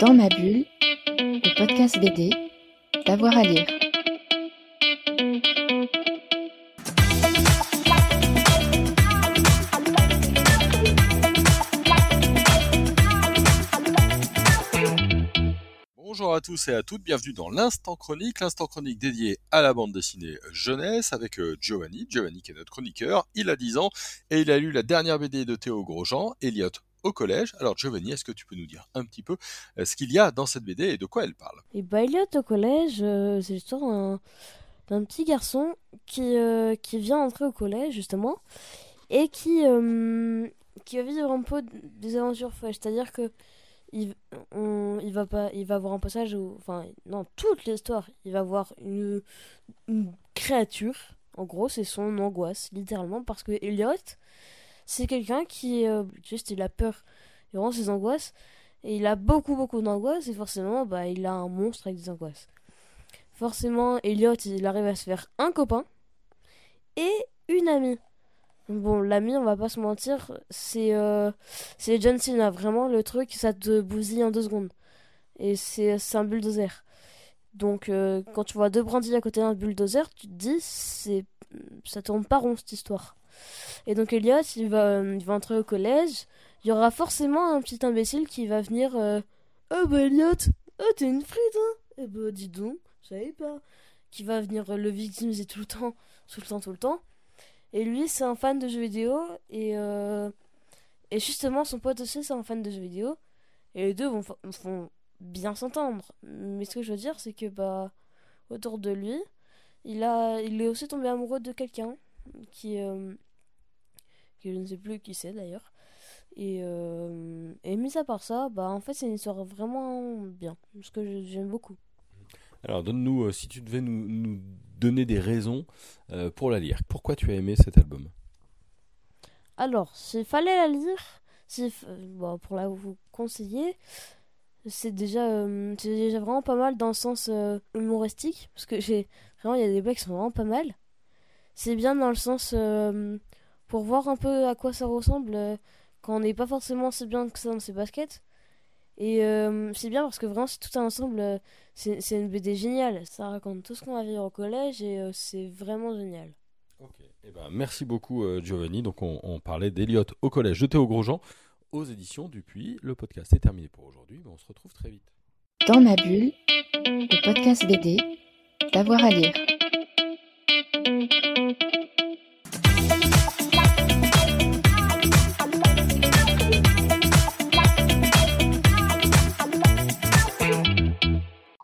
Dans ma bulle, le podcast BD, d'avoir à lire. Bonjour à tous et à toutes, bienvenue dans l'Instant Chronique, l'Instant Chronique dédié à la bande dessinée jeunesse avec euh, Giovanni, Giovanni qui est notre chroniqueur, il a 10 ans et il a lu la dernière BD de Théo Grosjean, Elliot au collège. Alors Giovanni, est-ce que tu peux nous dire un petit peu euh, ce qu'il y a dans cette BD et de quoi elle parle? Et bah Elliot au collège, euh, c'est l'histoire d'un, petit garçon qui, euh, qui vient entrer au collège justement et qui, qui va vivre un peu des aventures folles. C'est-à-dire que il, il va pas, il va avoir un passage où, enfin, dans toute l'histoire, il va voir une, une créature. En gros, c'est son angoisse, littéralement, parce que Elliot, c'est quelqu'un qui, euh, juste, il a peur. Il rend ses angoisses. Et il a beaucoup, beaucoup d'angoisse. Et forcément, bah, il a un monstre avec des angoisses. Forcément, Elliot, il arrive à se faire un copain et une amie. Bon, l'ami, on va pas se mentir, c'est euh, c'est John Cena. Vraiment, le truc, ça te bousille en deux secondes. Et c'est un bulldozer. Donc, euh, quand tu vois deux brindilles à côté d'un bulldozer, tu te dis, ça tourne pas rond cette histoire. Et donc, Elliot, il va, il va entrer au collège. Il y aura forcément un petit imbécile qui va venir. euh, Oh bah Elliot, oh t'es une frite, hein Eh bah dis donc, je savais pas. Qui va venir euh, le victimiser tout le temps, tout le temps, tout le temps. Et lui, c'est un fan de jeux vidéo. Et, euh, et justement, son pote aussi, c'est un fan de jeux vidéo. Et les deux vont, vont bien s'entendre. Mais ce que je veux dire, c'est que, bah, autour de lui, il, a, il est aussi tombé amoureux de quelqu'un qui, euh, qui je ne sais plus qui c'est d'ailleurs. Et, euh, et mis à part ça, bah, en fait, c'est une histoire vraiment bien. Ce que j'aime beaucoup. Alors donne-nous, euh, si tu devais nous, nous donner des raisons euh, pour la lire, pourquoi tu as aimé cet album? Alors, s'il fallait la lire, bon, pour la vous conseiller, c'est déjà, c'est déjà vraiment pas mal dans le sens humoristique, parce que j'ai vraiment il y a des blagues qui sont vraiment pas mal. C'est bien dans le sens pour voir un peu à quoi ça ressemble euh, quand on n'est pas forcément si bien que ça dans ses baskets. Et euh, c'est bien parce que vraiment c'est tout un ensemble, euh, c'est une BD géniale. Ça raconte tout ce qu'on va vivre au collège et euh, c'est vraiment génial. Eh ben, Merci beaucoup euh, Giovanni. Donc on, on parlait d'Eliott au collège de Théo Grosjean aux éditions Dupuis. Le podcast est terminé pour aujourd'hui, mais on se retrouve très vite. Dans ma bulle, le podcast BD, d'avoir à lire.